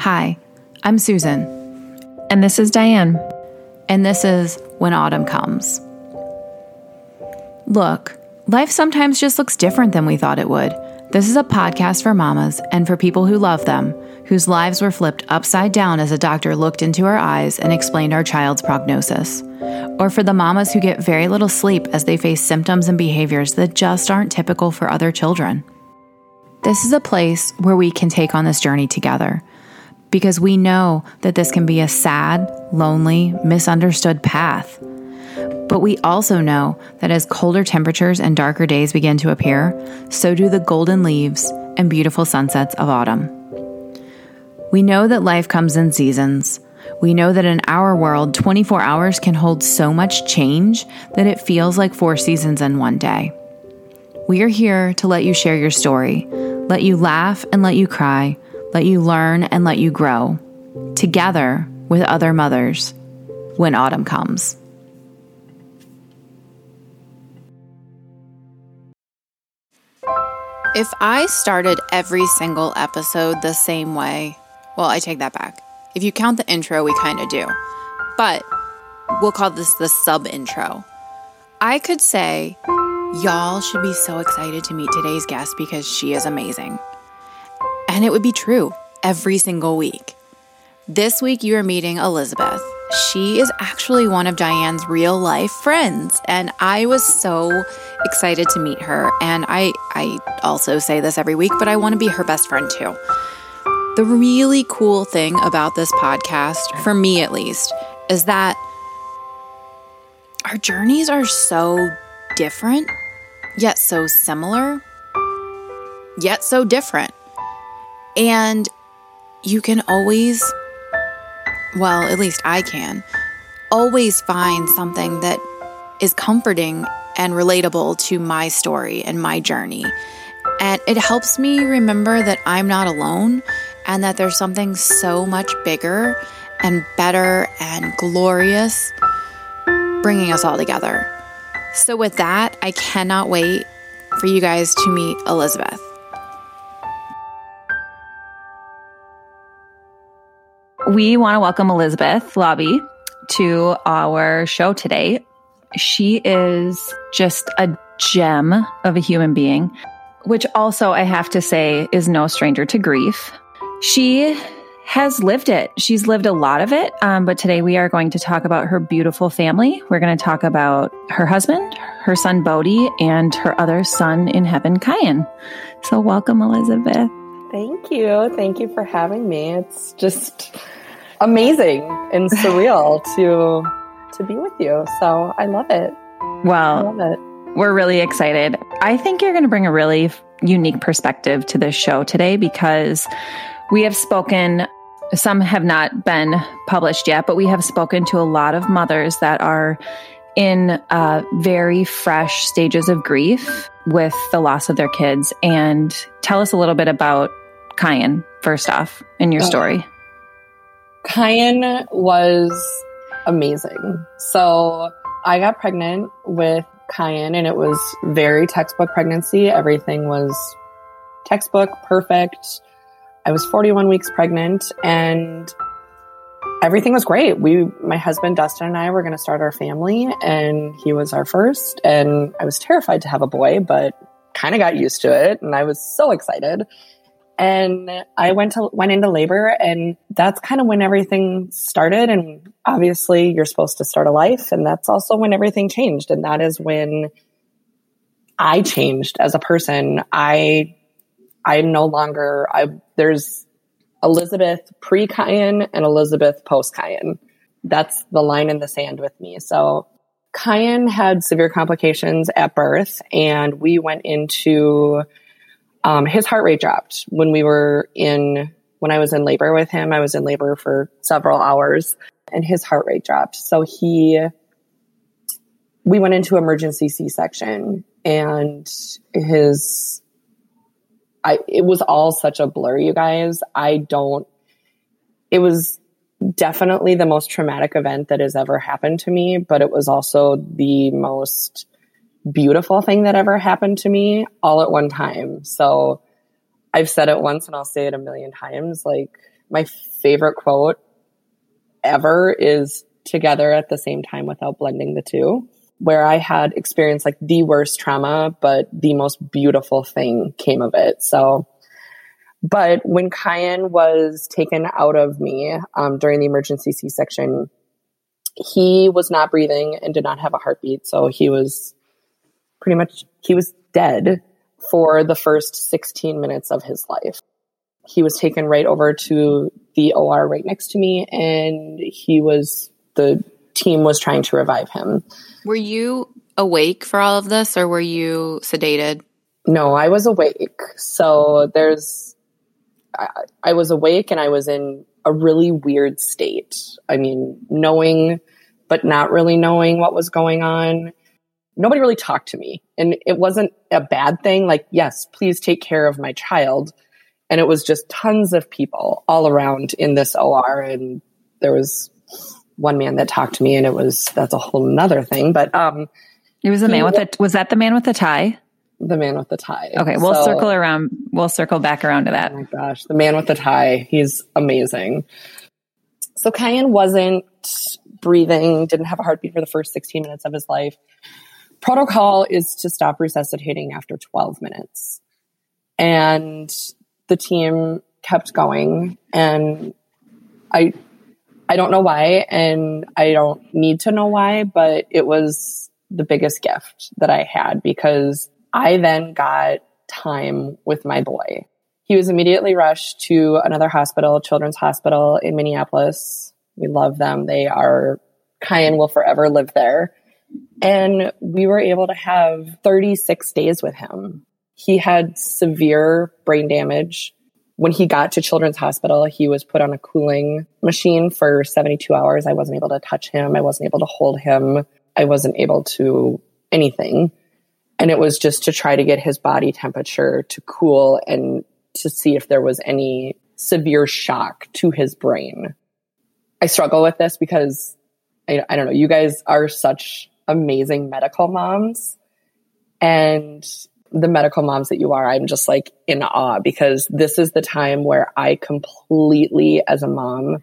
Hi, I'm Susan. And this is Diane. And this is When Autumn Comes. Look, life sometimes just looks different than we thought it would. This is a podcast for mamas and for people who love them, whose lives were flipped upside down as a doctor looked into our eyes and explained our child's prognosis. Or for the mamas who get very little sleep as they face symptoms and behaviors that just aren't typical for other children. This is a place where we can take on this journey together because we know that this can be a sad, lonely, misunderstood path. But we also know that as colder temperatures and darker days begin to appear, so do the golden leaves and beautiful sunsets of autumn. We know that life comes in seasons. We know that in our world, 24 hours can hold so much change that it feels like four seasons in one day. We are here to let you share your story, let you laugh and let you cry, let you learn and let you grow, together with other mothers when autumn comes. If I started every single episode the same way, well, I take that back. If you count the intro, we kind of do. But we'll call this the sub intro. I could say, y'all should be so excited to meet today's guest because she is amazing. And it would be true every single week. This week, you are meeting Elizabeth. She is actually one of Diane's real life friends, and I was so excited to meet her. And I, I also say this every week, but I want to be her best friend too. The really cool thing about this podcast, for me at least, is that our journeys are so different, yet so similar, yet so different. And you can always, well, at least I can, always find something that is comforting and relatable to my story and my journey. And it helps me remember that I'm not alone and that there's something so much bigger and better and glorious bringing us all together. So, with that, I cannot wait for you guys to meet Elizabeth. We want to welcome Elizabeth Lobby to our show today. She is just a gem of a human being, which also I have to say is no stranger to grief. She has lived it. She's lived a lot of it. Um, but today we are going to talk about her beautiful family. We're going to talk about her husband, her son Bodie, and her other son in heaven, Kyan. So welcome, Elizabeth. Thank you. Thank you for having me. It's just amazing and surreal to to be with you. So I love it. Well, I love it. We're really excited. I think you're going to bring a really unique perspective to this show today because we have spoken, some have not been published yet, but we have spoken to a lot of mothers that are in uh, very fresh stages of grief with the loss of their kids. And tell us a little bit about Kyan, first off, in your story. Kyan was amazing. So I got pregnant with Kyan and it was very textbook pregnancy. Everything was textbook, perfect. I was 41 weeks pregnant and everything was great. We, my husband Dustin and I were going to start our family and he was our first and I was terrified to have a boy, but kind of got used to it and I was so excited. And I went to, went into labor and that's kind of when everything started. And obviously you're supposed to start a life. And that's also when everything changed. And that is when I changed as a person. I I'm no longer, I, there's Elizabeth pre Kyan and Elizabeth post Kyan. That's the line in the sand with me. So Kyan had severe complications at birth and we went into, um, his heart rate dropped when we were in, when I was in labor with him. I was in labor for several hours and his heart rate dropped. So he, we went into emergency C section and his I, it was all such a blur, you guys. I don't, it was definitely the most traumatic event that has ever happened to me, but it was also the most beautiful thing that ever happened to me all at one time. So I've said it once and I'll say it a million times. Like, my favorite quote ever is together at the same time without blending the two, where I had experienced like the worst trauma, but the most beautiful thing came of it. So, but when Kyan was taken out of me um, during the emergency C section, he was not breathing and did not have a heartbeat. So he was pretty much, he was dead for the first 16 minutes of his life. He was taken right over to the OR right next to me and he was, the team was trying to revive him. Were you awake for all of this or were you sedated? No, I was awake. So there's, I, I was awake and I was in a really weird state. I mean, knowing, but not really knowing what was going on. Nobody really talked to me. And it wasn't a bad thing. Like, yes, please take care of my child. And it was just tons of people all around in this OR. And there was one man that talked to me and it was, that's a whole nother thing. But, um, it was the man with the, was that the man with the tie? The man with the tie. Okay. We'll so, circle around. We'll circle back around to that. Oh my gosh. The man with the tie. He's amazing. So Kyan wasn't breathing, didn't have a heartbeat for the first 16 minutes of his life. Protocol is to stop resuscitating after 12 minutes. And the team kept going and I I don't know why and I don't need to know why, but it was the biggest gift that I had because I then got time with my boy. He was immediately rushed to another hospital, Children's Hospital in Minneapolis. We love them. They are, Kyan will forever live there. And we were able to have 36 days with him. He had severe brain damage. When he got to Children's Hospital, he was put on a cooling machine for 72 hours. I wasn't able to touch him. I wasn't able to hold him. I wasn't able to anything. And it was just to try to get his body temperature to cool and to see if there was any severe shock to his brain. I struggle with this because I, I don't know, you guys are such amazing medical moms. And the medical moms that you are, I'm just like in awe because this is the time where I completely, as a mom,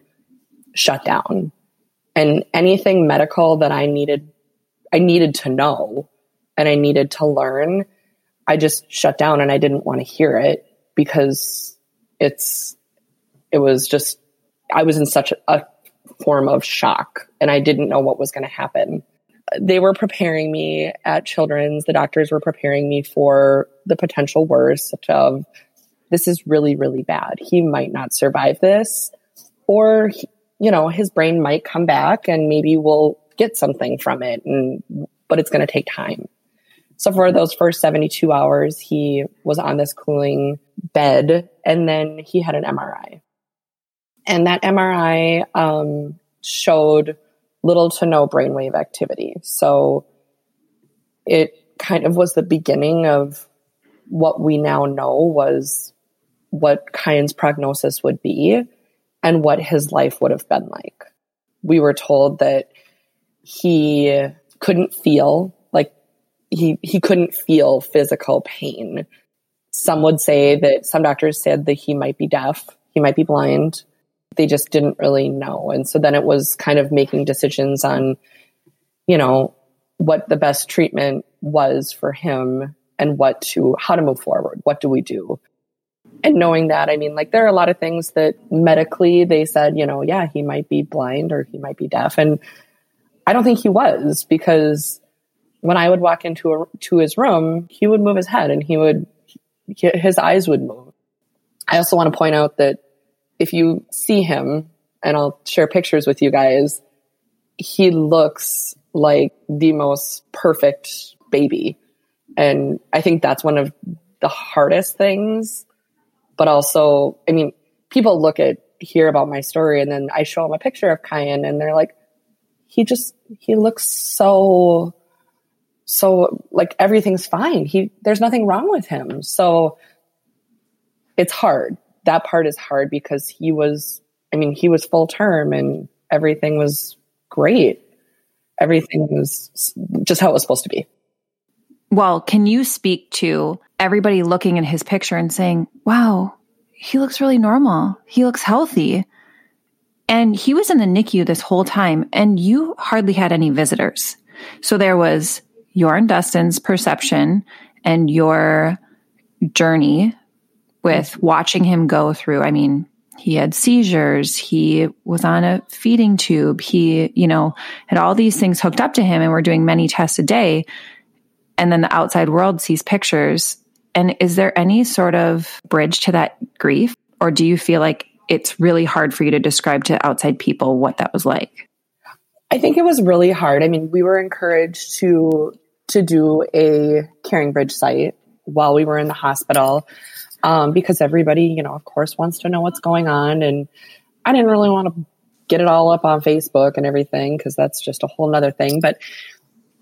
shut down. And anything medical that I needed, I needed to know and I needed to learn, I just shut down and I didn't want to hear it because it's, it was just, I was in such a form of shock and I didn't know what was going to happen. They were preparing me at Children's, the doctors were preparing me for the potential worst of this is really, really bad. He might not survive this, or, you know, his brain might come back and maybe we'll get something from it. And, but it's going to take time. So for those first 72 hours, he was on this cooling bed and then he had an MRI. And that MRI um, showed little to no brainwave activity. So it kind of was the beginning of what we now know was what Kyan's prognosis would be and what his life would have been like. We were told that he couldn't feel like he he couldn't feel physical pain. Some would say that some doctors said that he might be deaf, he might be blind. They just didn't really know. And so then it was kind of making decisions on, you know, what the best treatment was for him and what to how to move forward. What do we do? And knowing that, I mean, like there are a lot of things that medically they said, you know, yeah, he might be blind or he might be deaf. And I don't think he was because when I would walk into a, to his room, he would move his head and he would, his eyes would move. I also want to point out that if you see him, and I'll share pictures with you guys, he looks like the most perfect baby. And I think that's one of the hardest things. But also, I mean, people look at, hear about my story, and then I show them a picture of Kyan, and they're like, he just, he looks so so like everything's fine. He there's nothing wrong with him. So it's hard. That part is hard because he was I mean, he was full term and everything was great. Everything was just how it was supposed to be. Well, can you speak to everybody looking at his picture and saying, "Wow, he looks really normal. He looks healthy. And he was in the NICU this whole time, and you hardly had any visitors. So there was your and Dustin's perception and your journey with watching him go through. I mean, he had seizures. He was on a feeding tube. He, you know, had all these things hooked up to him and we're doing many tests a day. And then the outside world sees pictures. And is there any sort of bridge to that grief? Or do you feel like it's really hard for you to describe to outside people what that was like? I think it was really hard. I mean, we were encouraged to to do a CaringBridge site while we were in the hospital um, because everybody, you know, of course, wants to know what's going on. And I didn't really want to get it all up on Facebook and everything because that's just a whole nother thing. But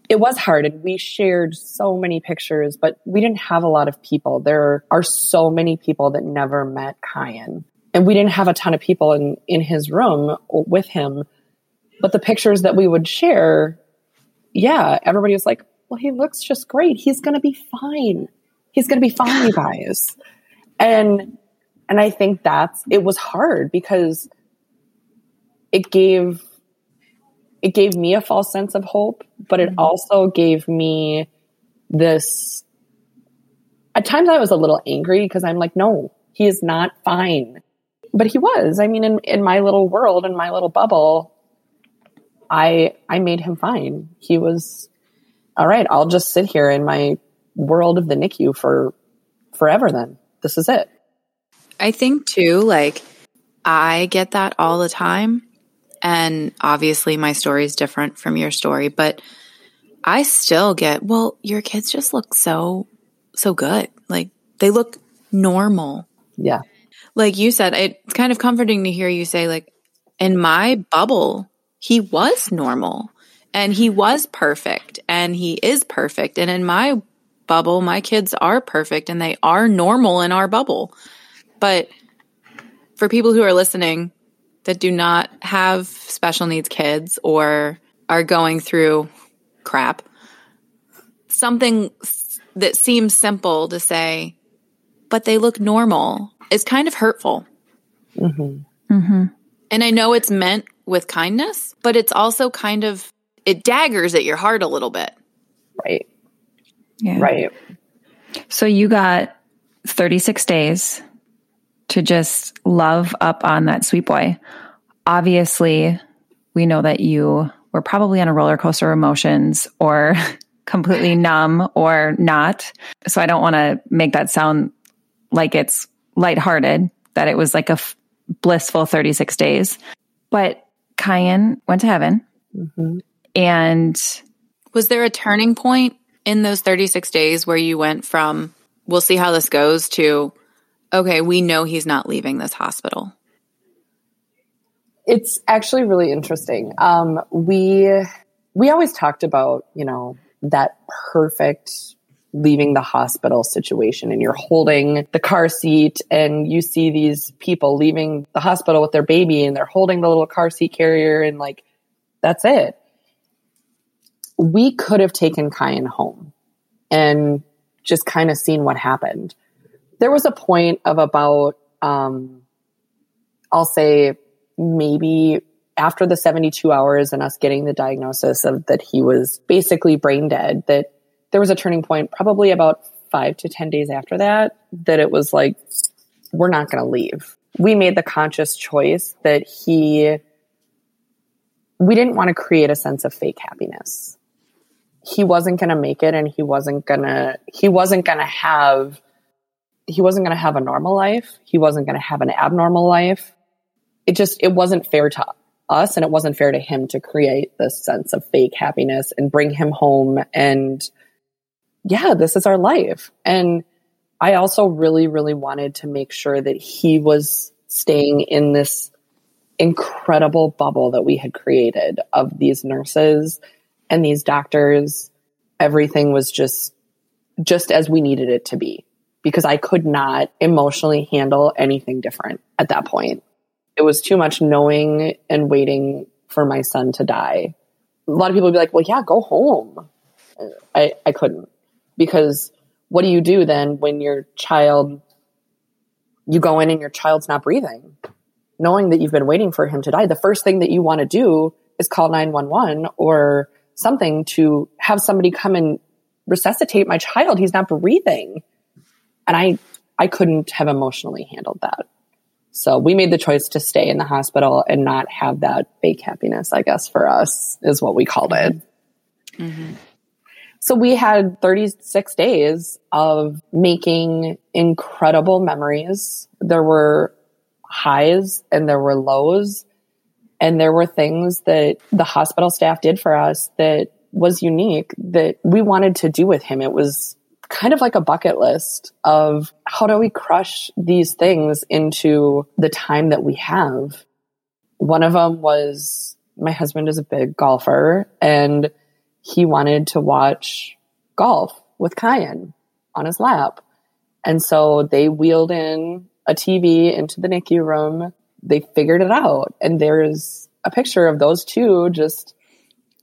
it was hard and we shared so many pictures, but we didn't have a lot of people. There are so many people that never met Kyan. And we didn't have a ton of people in, in his room with him. But the pictures that we would share, yeah, everybody was like, well, he looks just great. He's going to be fine. He's going to be fine, you guys and and i think that's it was hard because it gave it gave me a false sense of hope but it mm-hmm. also gave me this at times i was a little angry because i'm like no he is not fine. But he was. I mean in, in my little world in my little bubble i i made him fine. He was all right i'll just sit here in my world of the nicu for forever then this is it. I think too, like, I get that all the time. And obviously, my story is different from your story, but I still get, well, your kids just look so, so good. Like, they look normal. Yeah. Like you said, it's kind of comforting to hear you say, like, in my bubble, he was normal and he was perfect and he is perfect. And in my bubble. My kids are perfect and they are normal in our bubble. But for people who are listening that do not have special needs kids or are going through crap, something that seems simple to say, but they look normal is kind of hurtful. Mm-hmm. Mm-hmm. And I know it's meant with kindness, but it's also kind of, it daggers at your heart a little bit. Right. Yeah. Right. So you got 36 days to just love up on that sweet boy. Obviously, we know that you were probably on a roller coaster of emotions or completely numb or not. So I don't want to make that sound like it's lighthearted, that it was like a f- blissful 36 days. But Kyan went to heaven. Mm-hmm. And was there a turning point in those 36 days where you went from, we'll see how this goes to, okay, we know he's not leaving this hospital? It's actually really interesting. Um, we, we always talked about, you know, that perfect leaving the hospital situation and you're holding the car seat and you see these people leaving the hospital with their baby and they're holding the little car seat carrier and like that's it we could have taken Kyan home and just kind of seen what happened. There was a point of about, um, I'll say maybe after the 72 hours and us getting the diagnosis of that he was basically brain dead, that there was a turning point probably about five to 10 days after that, that it was like, we're not going to leave. We made the conscious choice that he, we didn't want to create a sense of fake happiness he wasn't going to make it and he wasn't going to he wasn't going to have he wasn't going to have a normal life. He wasn't going to have an abnormal life. It just it wasn't fair to us and it wasn't fair to him to create this sense of fake happiness and bring him home and yeah this is our life. And i also really really wanted to make sure that he was staying in this incredible bubble that we had created of these nurses and these doctors, everything was just, just as we needed it to be because I could not emotionally handle anything different at that point. It was too much knowing and waiting for my son to die. A lot of people would be like, well, yeah, go home. I, I couldn't because what do you do then when your child you go in and your child's not breathing, knowing that you've been waiting for him to die. The first thing that you want to do is call 911 or something to have somebody come and resuscitate my child. He's not breathing. And I, I couldn't have emotionally handled that. So we made the choice to stay in the hospital and not have that fake happiness, I guess, for us is what we called it. Mm-hmm. So we had 36 days of making incredible memories. There were highs and there were lows. And there were things that the hospital staff did for us that was unique that we wanted to do with him. It was kind of like a bucket list of how do we crush these things into the time that we have. One of them was my husband is a big golfer and he wanted to watch golf with Kyan on his lap. And so they wheeled in a TV into the NICU room. They figured it out. And there's a picture of those two just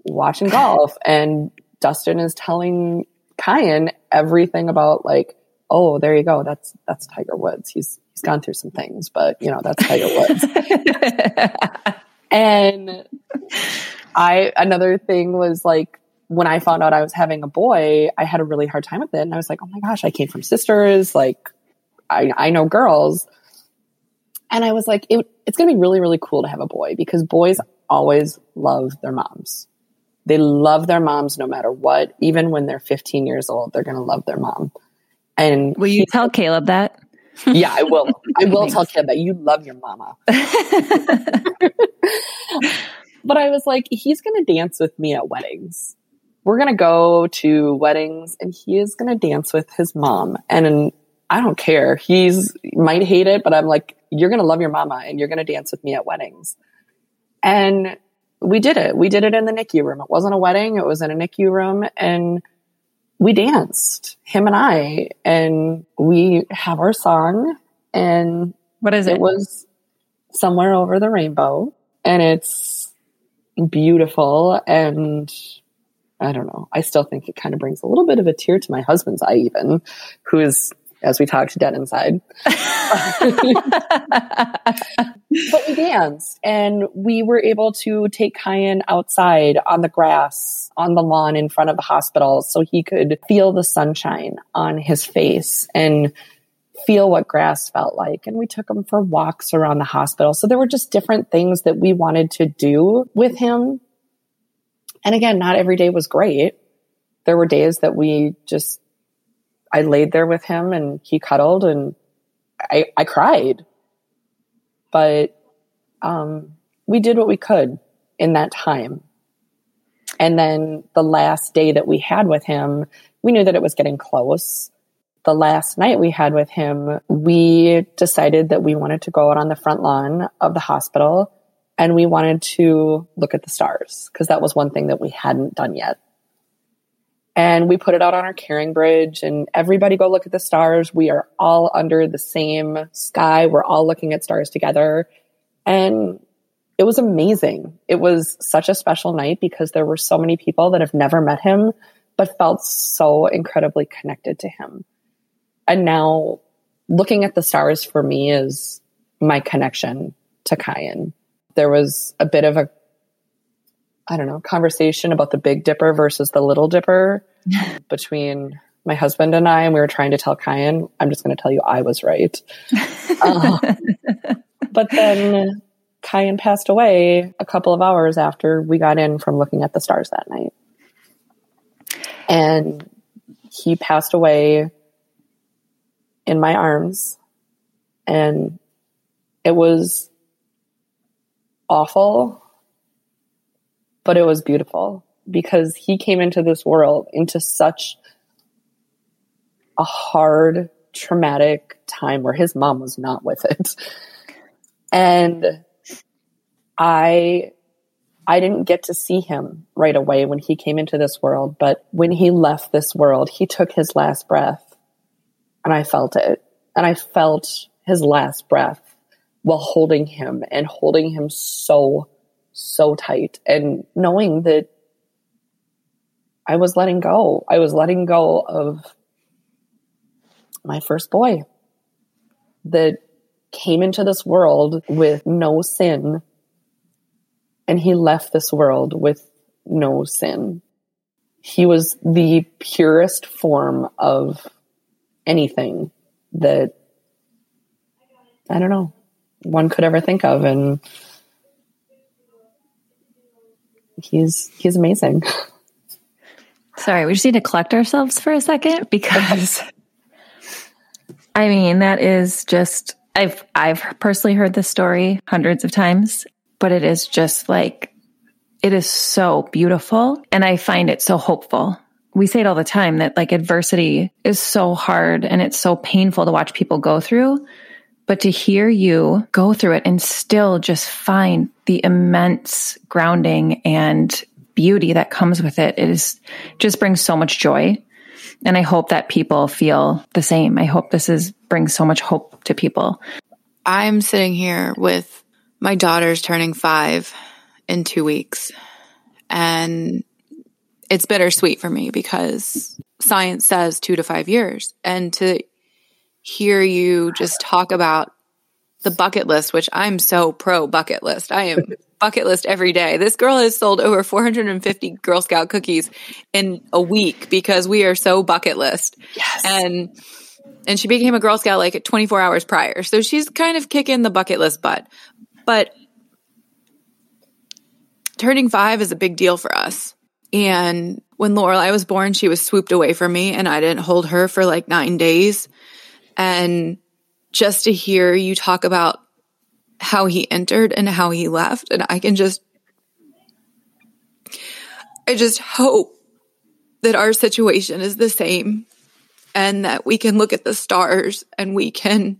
watching golf. And Dustin is telling Kyan everything about like, oh, there you go. That's that's Tiger Woods. He's he's gone through some things, but you know, that's Tiger Woods. and I another thing was like when I found out I was having a boy, I had a really hard time with it. And I was like, oh my gosh, I came from sisters. Like, I, I know girls. And I was like, it, it's going to be really, really cool to have a boy because boys always love their moms. They love their moms no matter what. Even when they're 15 years old, they're going to love their mom. And will you tell Caleb that? Yeah, I will. I will tell Caleb that you love your mama. but I was like, he's going to dance with me at weddings we're going to go to weddings and he is going to dance with his mom. And I don't care. He's might hate it, but I'm like, you're going to love your mama and you're going to dance with me at weddings. And we did it. We did it in the NICU room. It wasn't a wedding. It was in a NICU room and we danced, him and I, and we have our song. And what is it? It was somewhere over the rainbow and it's beautiful and I don't know. I still think it kind of brings a little bit of a tear to my husband's eye, even who is, as we talked, to dead inside. but we danced and we were able to take Kyan outside on the grass on the lawn in front of the hospital so he could feel the sunshine on his face and feel what grass felt like. And we took him for walks around the hospital. So there were just different things that we wanted to do with him and again, not every day was great. There were days that we just, I laid there with him and he cuddled and I, I cried. But, um, we did what we could in that time. And then the last day that we had with him, we knew that it was getting close. The last night we had with him, we decided that we wanted to go out on the front lawn of the hospital and we wanted to look at the stars because that was one thing that we hadn't done yet. And we put it out on our CaringBridge and everybody go look at the stars. We are all under the same sky. We're all looking at stars together. And it was amazing. It was such a special night because there were so many people that have never met him, but felt so incredibly connected to him. And now looking at the stars for me is my connection to Kyan there was a bit of a, I don't know, conversation about the Big Dipper versus the Little Dipper between my husband and I, and we were trying to tell Kyan, I'm just going to tell you I was right. uh, but then Kyan passed away a couple of hours after we got in from looking at the stars that night. And he passed away in my arms. And it was awful, but it was beautiful because he came into this world into such a hard, traumatic time where his mom was not with it. And I I didn't get to see him right away when he came into this world, but when he left this world, he took his last breath and I felt it. And I felt his last breath while holding him and holding him so, so tight and knowing that I was letting go. I was letting go of my first boy. That came into this world with no sin and he left this world with no sin. He was the purest form of anything that I don't know one could ever think of and he's he's amazing. Sorry, we just need to collect ourselves for a second because I mean, that is just I've I've personally heard this story hundreds of times, but it is just like it is so beautiful and I find it so hopeful. We say it all the time that like adversity is so hard and it's so painful to watch people go through, but to hear you go through it and still just find the immense grounding and beauty that comes with it, it is just brings so much joy. And I hope that people feel the same. I hope this is brings so much hope to people. I'm sitting here with my daughter's turning five in two weeks. And it's bittersweet for me because science says two to five years. And to hear you just talk about the bucket list, which I'm so pro bucket list. I am bucket list every day. This girl has sold over 450 Girl Scout cookies in a week because we are so bucket list. Yes. And and she became a Girl Scout like 24 hours prior. So she's kind of kicking the bucket list butt. But turning 5 is a big deal for us. And when Lorelai was born, she was swooped away from me and I didn't hold her for like 9 days. And just to hear you talk about how he entered and how he left. And I can just, I just hope that our situation is the same and that we can look at the stars and we can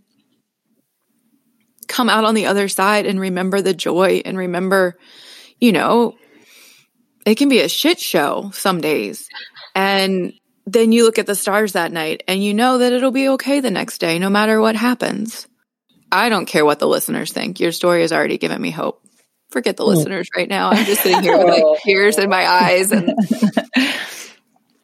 come out on the other side and remember the joy and remember, you know, it can be a shit show some days. And then you look at the stars that night and you know that it'll be okay the next day, no matter what happens. I don't care what the listeners think. Your story has already given me hope. Forget the mm. listeners right now. I'm just sitting here with like tears in my eyes and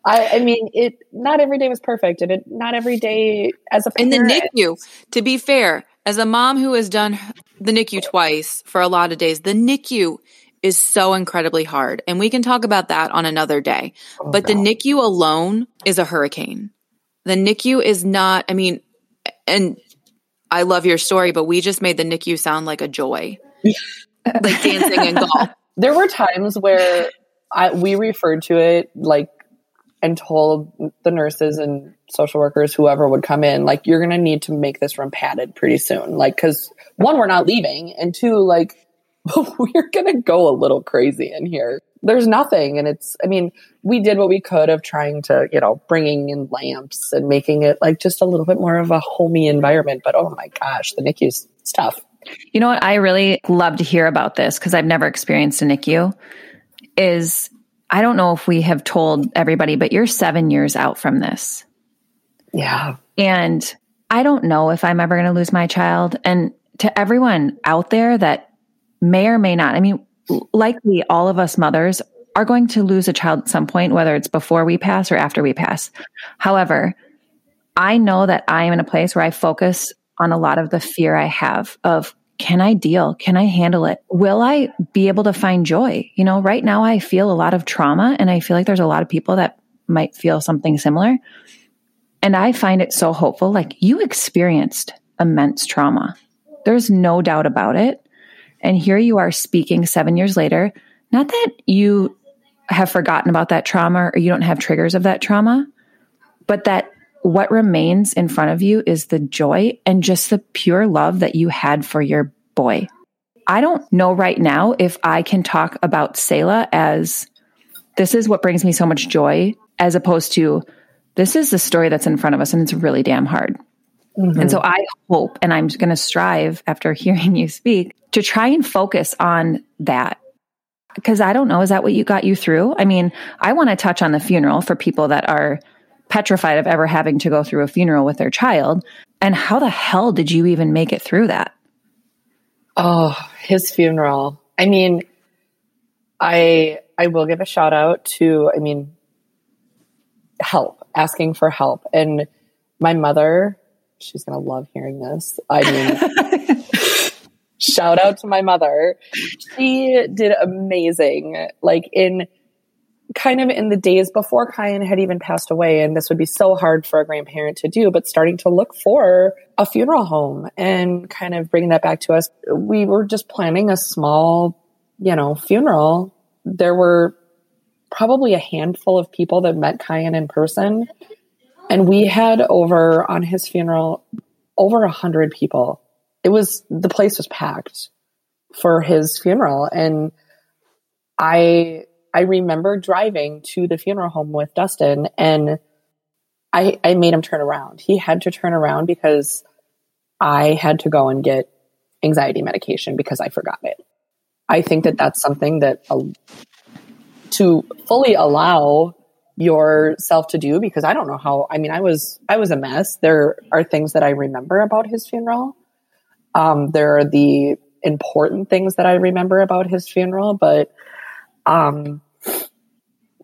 I, I, mean, it. Not every day was perfect, and it not every day as a parent. in the NICU. To be fair, as a mom who has done the NICU twice for a lot of days, the NICU is so incredibly hard, and we can talk about that on another day. Oh, but the NICU alone is a hurricane. The NICU is not. I mean, and I love your story, but we just made the NICU sound like a joy, like dancing and golf. There were times where I, we referred to it like and told the nurses and social workers, whoever would come in, like, you're going to need to make this room padded pretty soon. Like, cause one, we're not leaving. And two, like, we're going to go a little crazy in here there's nothing. And it's, I mean, we did what we could of trying to, you know, bringing in lamps and making it like just a little bit more of a homey environment. But oh my gosh, the NICU's tough. You know what? I really love to hear about this because I've never experienced a NICU. Is I don't know if we have told everybody, but you're seven years out from this. Yeah. And I don't know if I'm ever going to lose my child. And to everyone out there that may or may not, I mean, likely all of us mothers are going to lose a child at some point, whether it's before we pass or after we pass. However, I know that I am in a place where I focus on a lot of the fear I have of can I deal? Can I handle it? Will I be able to find joy? You know, right now I feel a lot of trauma and I feel like there's a lot of people that might feel something similar. And I find it so hopeful. Like you experienced immense trauma. There's no doubt about it. And here you are speaking seven years later. Not that you have forgotten about that trauma or you don't have triggers of that trauma, but that what remains in front of you is the joy and just the pure love that you had for your boy. I don't know right now if I can talk about Selah as this is what brings me so much joy, as opposed to this is the story that's in front of us and it's really damn hard. Mm-hmm. And so I hope, and I'm going to strive after hearing you speak to try and focus on that. Because I don't know, is that what you got you through? I mean, I want to touch on the funeral for people that are petrified of ever having to go through a funeral with their child. And how the hell did you even make it through that? Oh, his funeral. I mean, I I will give a shout out to I mean help, asking for help. And my mother she's going to love hearing this. I mean, shout out to my mother. She did amazing. Like in kind of in the days before Kyan had even passed away, and this would be so hard for a grandparent to do, but starting to look for a funeral home and kind of bringing that back to us. We were just planning a small, you know, funeral. There were probably a handful of people that met Kyan in person. And we had over on his funeral over a hundred people. It was the place was packed for his funeral. And I I remember driving to the funeral home with Dustin and I, I made him turn around. He had to turn around because I had to go and get anxiety medication because I forgot it. I think that that's something that uh, to fully allow yourself to do because I don't know how I mean I was I was a mess. There are things that I remember about his funeral. Um, there are the important things that I remember about his funeral, but um,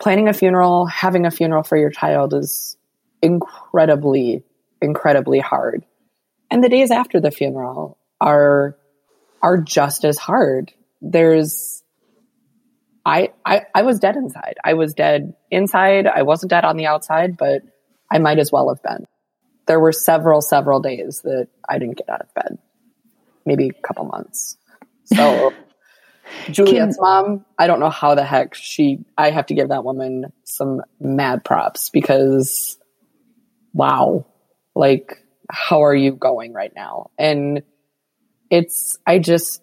planning a funeral, having a funeral for your child is incredibly, incredibly hard. And the days after the funeral are are just as hard. There's I, I I was dead inside. I was dead inside. I wasn't dead on the outside, but I might as well have been. There were several, several days that I didn't get out of bed. Maybe a couple months. So Juliet's Can, mom, I don't know how the heck she, I have to give that woman some mad props because wow, like, how are you going right now? And it's, I just,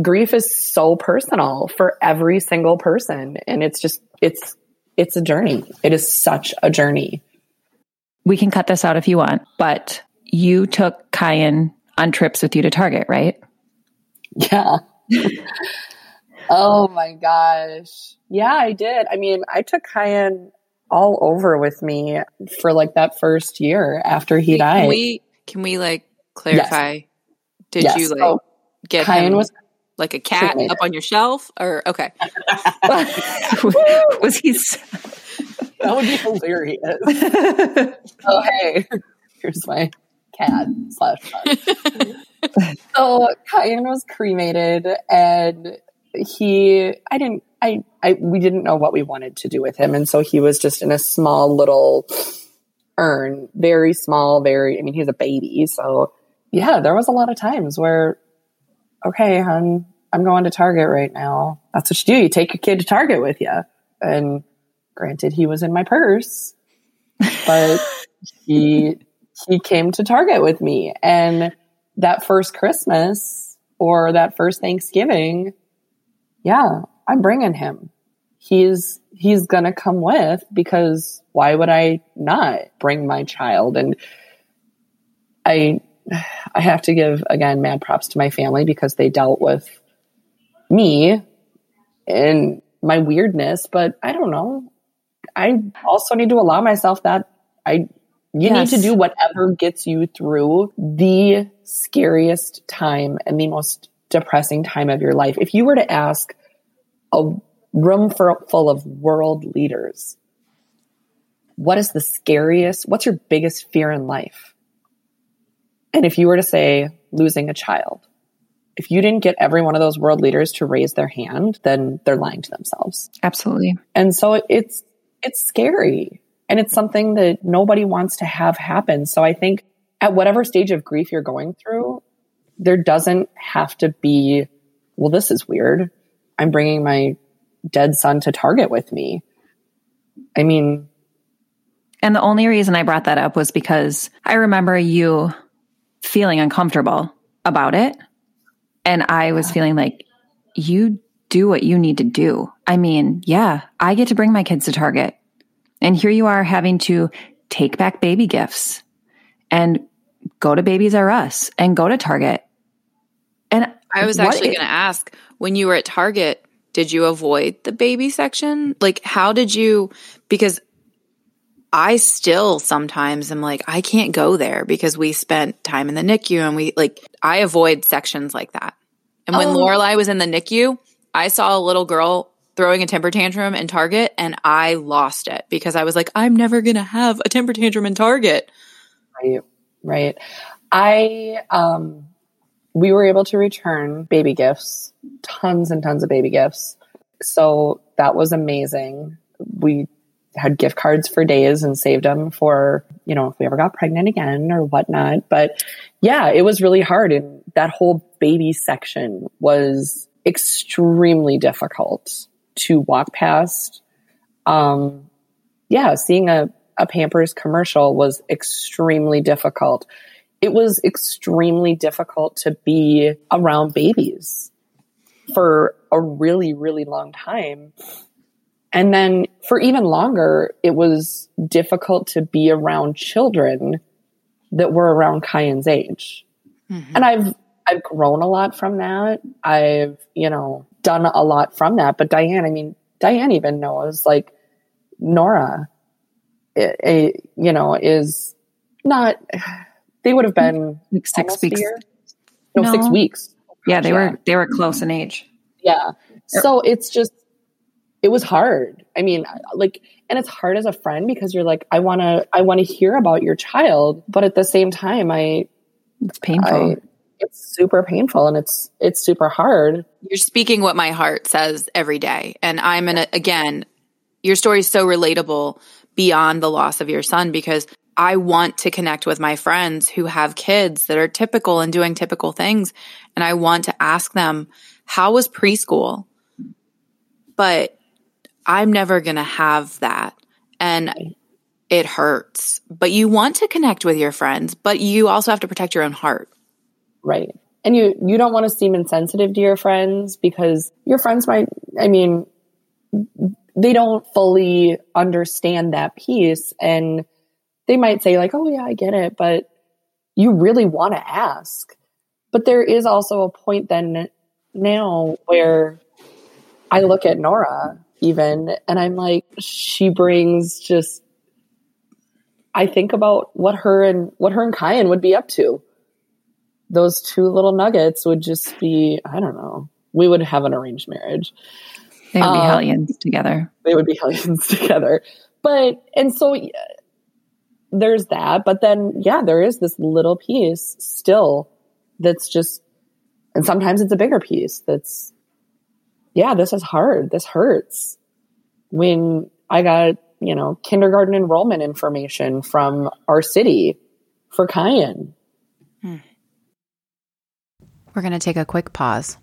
grief is so personal for every single person. And it's just, it's, it's a journey. It is such a journey. We can cut this out if you want, but you took Kyan on trips with you to Target, right? Yeah. oh my gosh. Yeah, I did. I mean, I took Kyan all over with me for like that first year after he died. Can we can we like clarify? Yes. Did yes. you like oh, get Kyan him was like a cat up on your shelf or okay? was he? that would be hilarious. oh hey, here's my cat slash so Kyan was cremated and he I didn't I, I we didn't know what we wanted to do with him and so he was just in a small little urn very small very I mean he's a baby so yeah there was a lot of times where okay hon I'm going to Target right now. That's what you do. You take your kid to Target with you and granted he was in my purse but he he came to Target with me. And that first Christmas or that first Thanksgiving, yeah, I'm bringing him. He's he's going to come with because why would I not bring my child? And I I have to give again mad props to my family because they dealt with me and my weirdness, but I don't know. I also need to allow myself that I you yes. need to do whatever gets you through the scariest time and the most depressing time of your life. If you were to ask a room for, full of world leaders, what is the scariest, what's your biggest fear in life? And if you were to say losing a child, if you didn't get every one of those world leaders to raise their hand, then they're lying to themselves. Absolutely. And so it's, it's scary. And it's something that nobody wants to have happen. So I think at whatever stage of grief you're going through, there doesn't have to be, well, this is weird. I'm bringing my dead son to Target with me. I mean, and the only reason I brought that up was because I remember you feeling uncomfortable about it. And I was feeling like, you do what you need to do. I mean, yeah, I get to bring my kids to Target. And here you are having to take back baby gifts and go to Babies R Us and go to Target. And I was actually going to ask when you were at Target, did you avoid the baby section? Like, how did you? Because I still sometimes am like, I can't go there because we spent time in the NICU and we like, I avoid sections like that. And when oh. Lorelai was in the NICU, I saw a little girl throwing a temper tantrum in Target and I lost it because I was like, I'm never going to have a temper tantrum in Target. Right. right? I, um, we were able to return baby gifts, tons and tons of baby gifts. So that was amazing. We had gift cards for days and saved them for, you know, if we ever got pregnant again or whatnot. But yeah, it was really hard. And that whole baby section was extremely difficult to walk past. Um, yeah, seeing a, a Pampers commercial was extremely difficult. It was extremely difficult to be around babies for a really, really long time and then for even longer, it was difficult to be around children that were around Kyan's age. Mm-hmm. And I've I've grown a lot from that. I've, you know, done a lot from that. But Diane, I mean, Diane even knows like Nora, it, it, you know, is not, they would have been six weeks. No, no, six weeks. Yeah, they yeah. were, they were close in age. Yeah. So it's just, it was hard. I mean, like, and it's hard as a friend because you're like, I want to, I want to hear about your child, but at the same time, I, it's painful. I, it's super painful and it's, it's super hard. You're speaking what my heart says every day. And I'm in a, again, your story is so relatable beyond the loss of your son because I want to connect with my friends who have kids that are typical and doing typical things. And I want to ask them, how was preschool? But I'm never going to have that. And it hurts, but you want to connect with your friends, but you also have to protect your own heart. Right. And you, you don't want to seem insensitive to your friends because your friends might, I mean, they don't fully understand that piece and they might say like, Oh yeah, I get it. But you really want to ask. But there is also a point then now where I look at Nora even. And I'm like, she brings just, I think about what her and what her and Kyan would be up to. Those two little nuggets would just be, I don't know, we would have an arranged marriage. They would be um, hellions together. They would be hellions together. But, and so yeah, there's that. But then, yeah, there is this little piece still that's just, and sometimes it's a bigger piece that's yeah, this is hard. This hurts. When I got, you know, kindergarten enrollment information from our city for Kyan. Hmm. We're going to take a quick pause.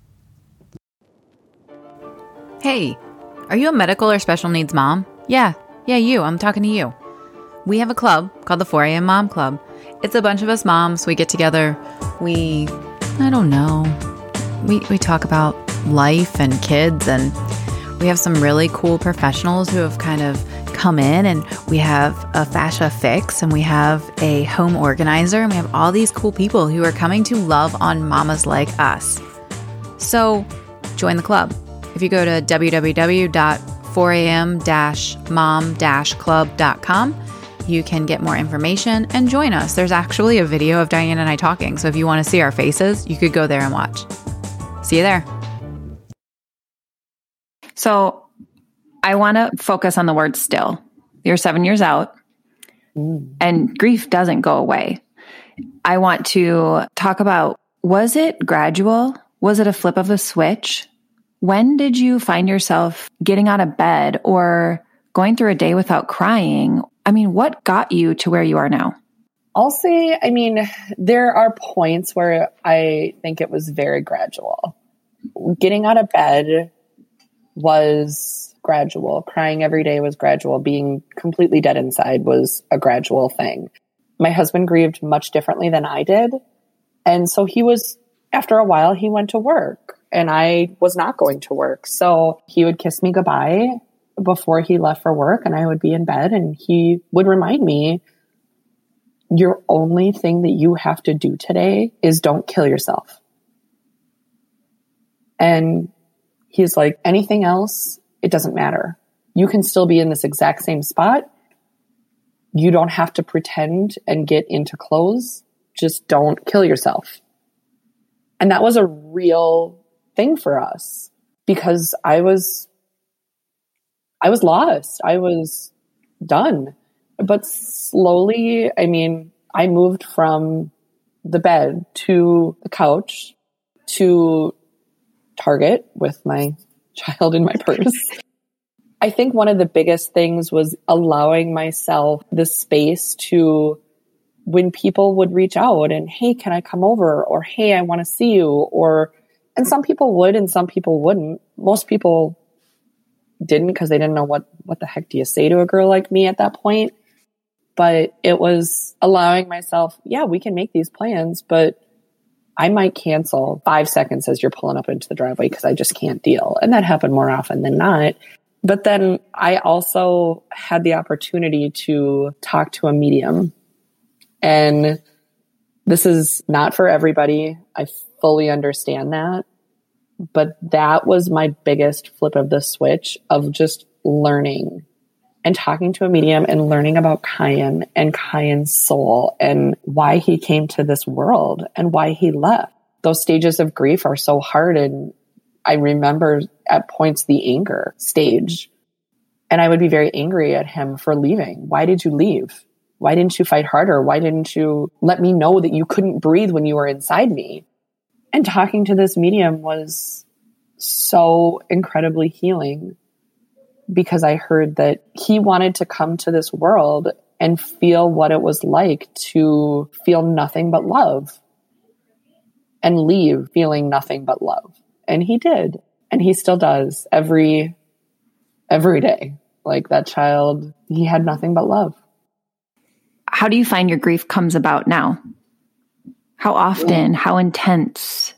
Hey, are you a medical or special needs mom? Yeah, yeah, you. I'm talking to you. We have a club called the 4 a.m. Mom Club. It's a bunch of us moms. We get together. We, I don't know, we, we talk about life and kids. And we have some really cool professionals who have kind of come in and we have a fascia fix and we have a home organizer and we have all these cool people who are coming to love on mamas like us. So join the club. If you go to www.4am-mom-club.com, you can get more information and join us. There's actually a video of Diane and I talking. So if you want to see our faces, you could go there and watch. See you there. So I want to focus on the word still. You're seven years out, mm. and grief doesn't go away. I want to talk about was it gradual? Was it a flip of a switch? When did you find yourself getting out of bed or going through a day without crying? I mean, what got you to where you are now? I'll say, I mean, there are points where I think it was very gradual. Getting out of bed was gradual. Crying every day was gradual. Being completely dead inside was a gradual thing. My husband grieved much differently than I did. And so he was, after a while, he went to work and I was not going to work. So he would kiss me goodbye before he left for work and I would be in bed and he would remind me, your only thing that you have to do today is don't kill yourself. And He's like, anything else, it doesn't matter. You can still be in this exact same spot. You don't have to pretend and get into clothes. Just don't kill yourself. And that was a real thing for us because I was, I was lost. I was done. But slowly, I mean, I moved from the bed to the couch to Target with my child in my purse. I think one of the biggest things was allowing myself the space to when people would reach out and, hey, can I come over? Or, hey, I want to see you. Or, and some people would and some people wouldn't. Most people didn't because they didn't know what, what the heck do you say to a girl like me at that point. But it was allowing myself, yeah, we can make these plans, but I might cancel five seconds as you're pulling up into the driveway because I just can't deal. And that happened more often than not. But then I also had the opportunity to talk to a medium and this is not for everybody. I fully understand that. But that was my biggest flip of the switch of just learning and talking to a medium and learning about Kyan and Kyan's soul and why he came to this world and why he left. Those stages of grief are so hard. And I remember at points the anger stage. And I would be very angry at him for leaving. Why did you leave? Why didn't you fight harder? Why didn't you let me know that you couldn't breathe when you were inside me? And talking to this medium was so incredibly healing because I heard that he wanted to come to this world and feel what it was like to feel nothing but love and leave feeling nothing but love. And he did. And he still does every every day. Like that child, he had nothing but love how do you find your grief comes about now? How often? How intense?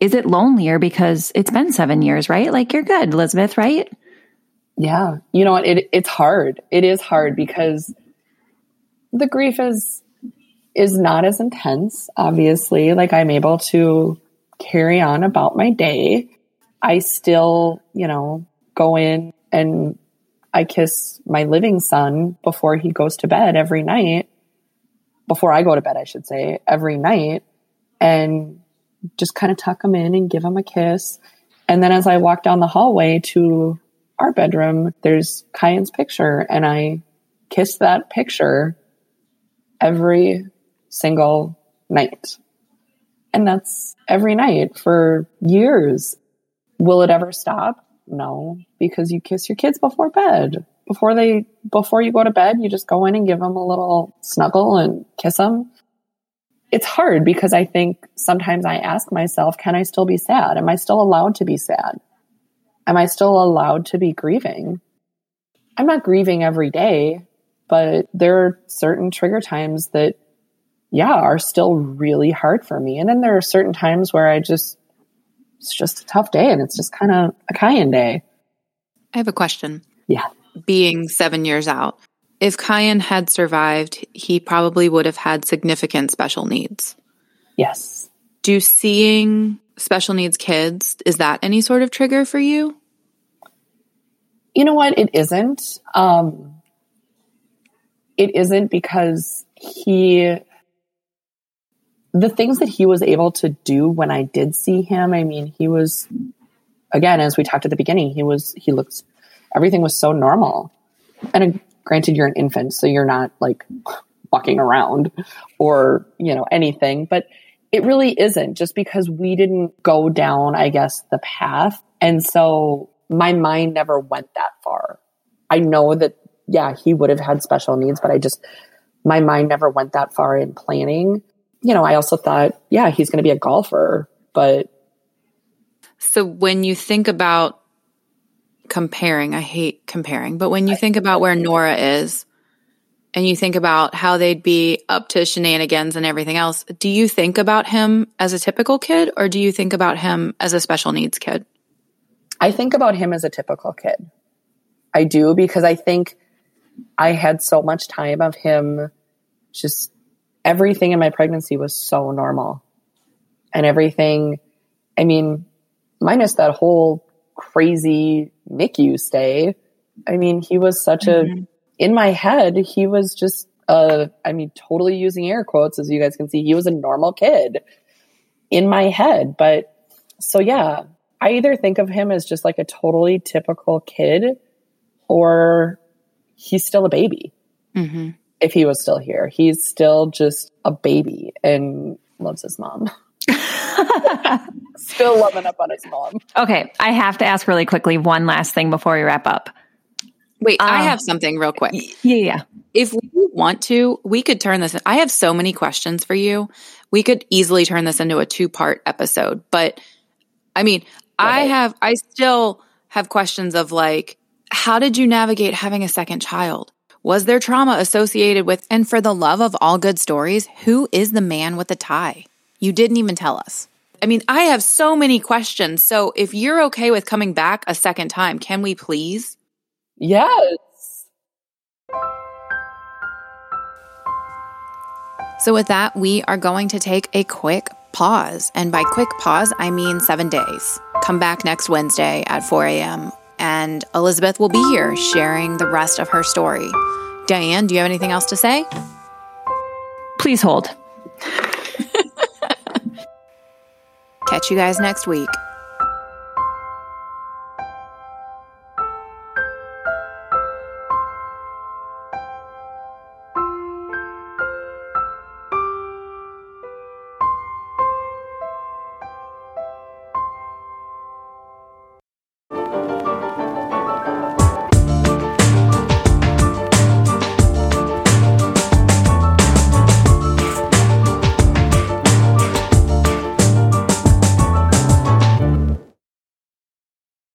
Is it lonelier because it's been seven years, right? Like you're good, Elizabeth, right? Yeah. You know what? It, it's hard. It is hard because the grief is is not as intense, obviously. Like I'm able to carry on about my day. I still, you know, go in and I kiss my living son before he goes to bed every night, before I go to bed, I should say, every night, and just kind of tuck him in and give him a kiss. And then as I walk down the hallway to our bedroom, there's Kyan's picture, and I kiss that picture every single night. And that's every night for years. Will it ever stop? No, because you kiss your kids before bed. Before they, before you go to bed, you just go in and give them a little snuggle and kiss them. It's hard because I think sometimes I ask myself, can I still be sad? Am I still allowed to be sad? Am I still allowed to be grieving? I'm not grieving every day, but there are certain trigger times that, yeah, are still really hard for me. And then there are certain times where I just it's just a tough day and it's just kind of a Kyan day. I have a question. Yeah. Being seven years out, if Kyan had survived, he probably would have had significant special needs. Yes. Do seeing special needs kids, is that any sort of trigger for you? You know what? It isn't. Um, it isn't because he the things that he was able to do when I did see him, I mean, he was, again, as we talked at the beginning, he was, he looks, everything was so normal. And uh, granted, you're an infant, so you're not like walking around or, you know, anything, but it really isn't just because we didn't go down, I guess, the path. And so my mind never went that far. I know that, yeah, he would have had special needs, but I just, my mind never went that far in planning you know, I also thought, yeah, he's going to be a golfer, but. So when you think about comparing, I hate comparing, but when you think about where Nora is and you think about how they'd be up to shenanigans and everything else, do you think about him as a typical kid or do you think about him as a special needs kid? I think about him as a typical kid. I do because I think I had so much time of him just everything in my pregnancy was so normal. And everything, I mean, minus that whole crazy NICU stay, I mean, he was such mm-hmm. a, in my head, he was just a, I mean, totally using air quotes, as you guys can see, he was a normal kid in my head. But so, yeah, I either think of him as just like a totally typical kid or he's still a baby. Mm-hmm. if he was still here. He's still just a baby and loves his mom. still loving up on his mom. Okay, I have to ask really quickly one last thing before we wrap up. Wait, I Um, have something real quick. Yeah, yeah. If we want to, we could turn this. I have so many questions for you. We could easily turn this into a two part episode. But I mean, I have, I still have questions of like, how did you navigate having a second child? Was there trauma associated with, and for the love of all good stories, who is the man with the tie? You didn't even tell us. I mean, I have so many questions. So if you're okay with coming back a second time, can we please? Yes. So, with that, we are going to take a quick pause. And by quick pause, I mean seven days. Come back next Wednesday at 4 a.m. And Elizabeth will be here sharing the rest of her story. Diane, do you have anything else to say? Please hold. Catch you guys next week.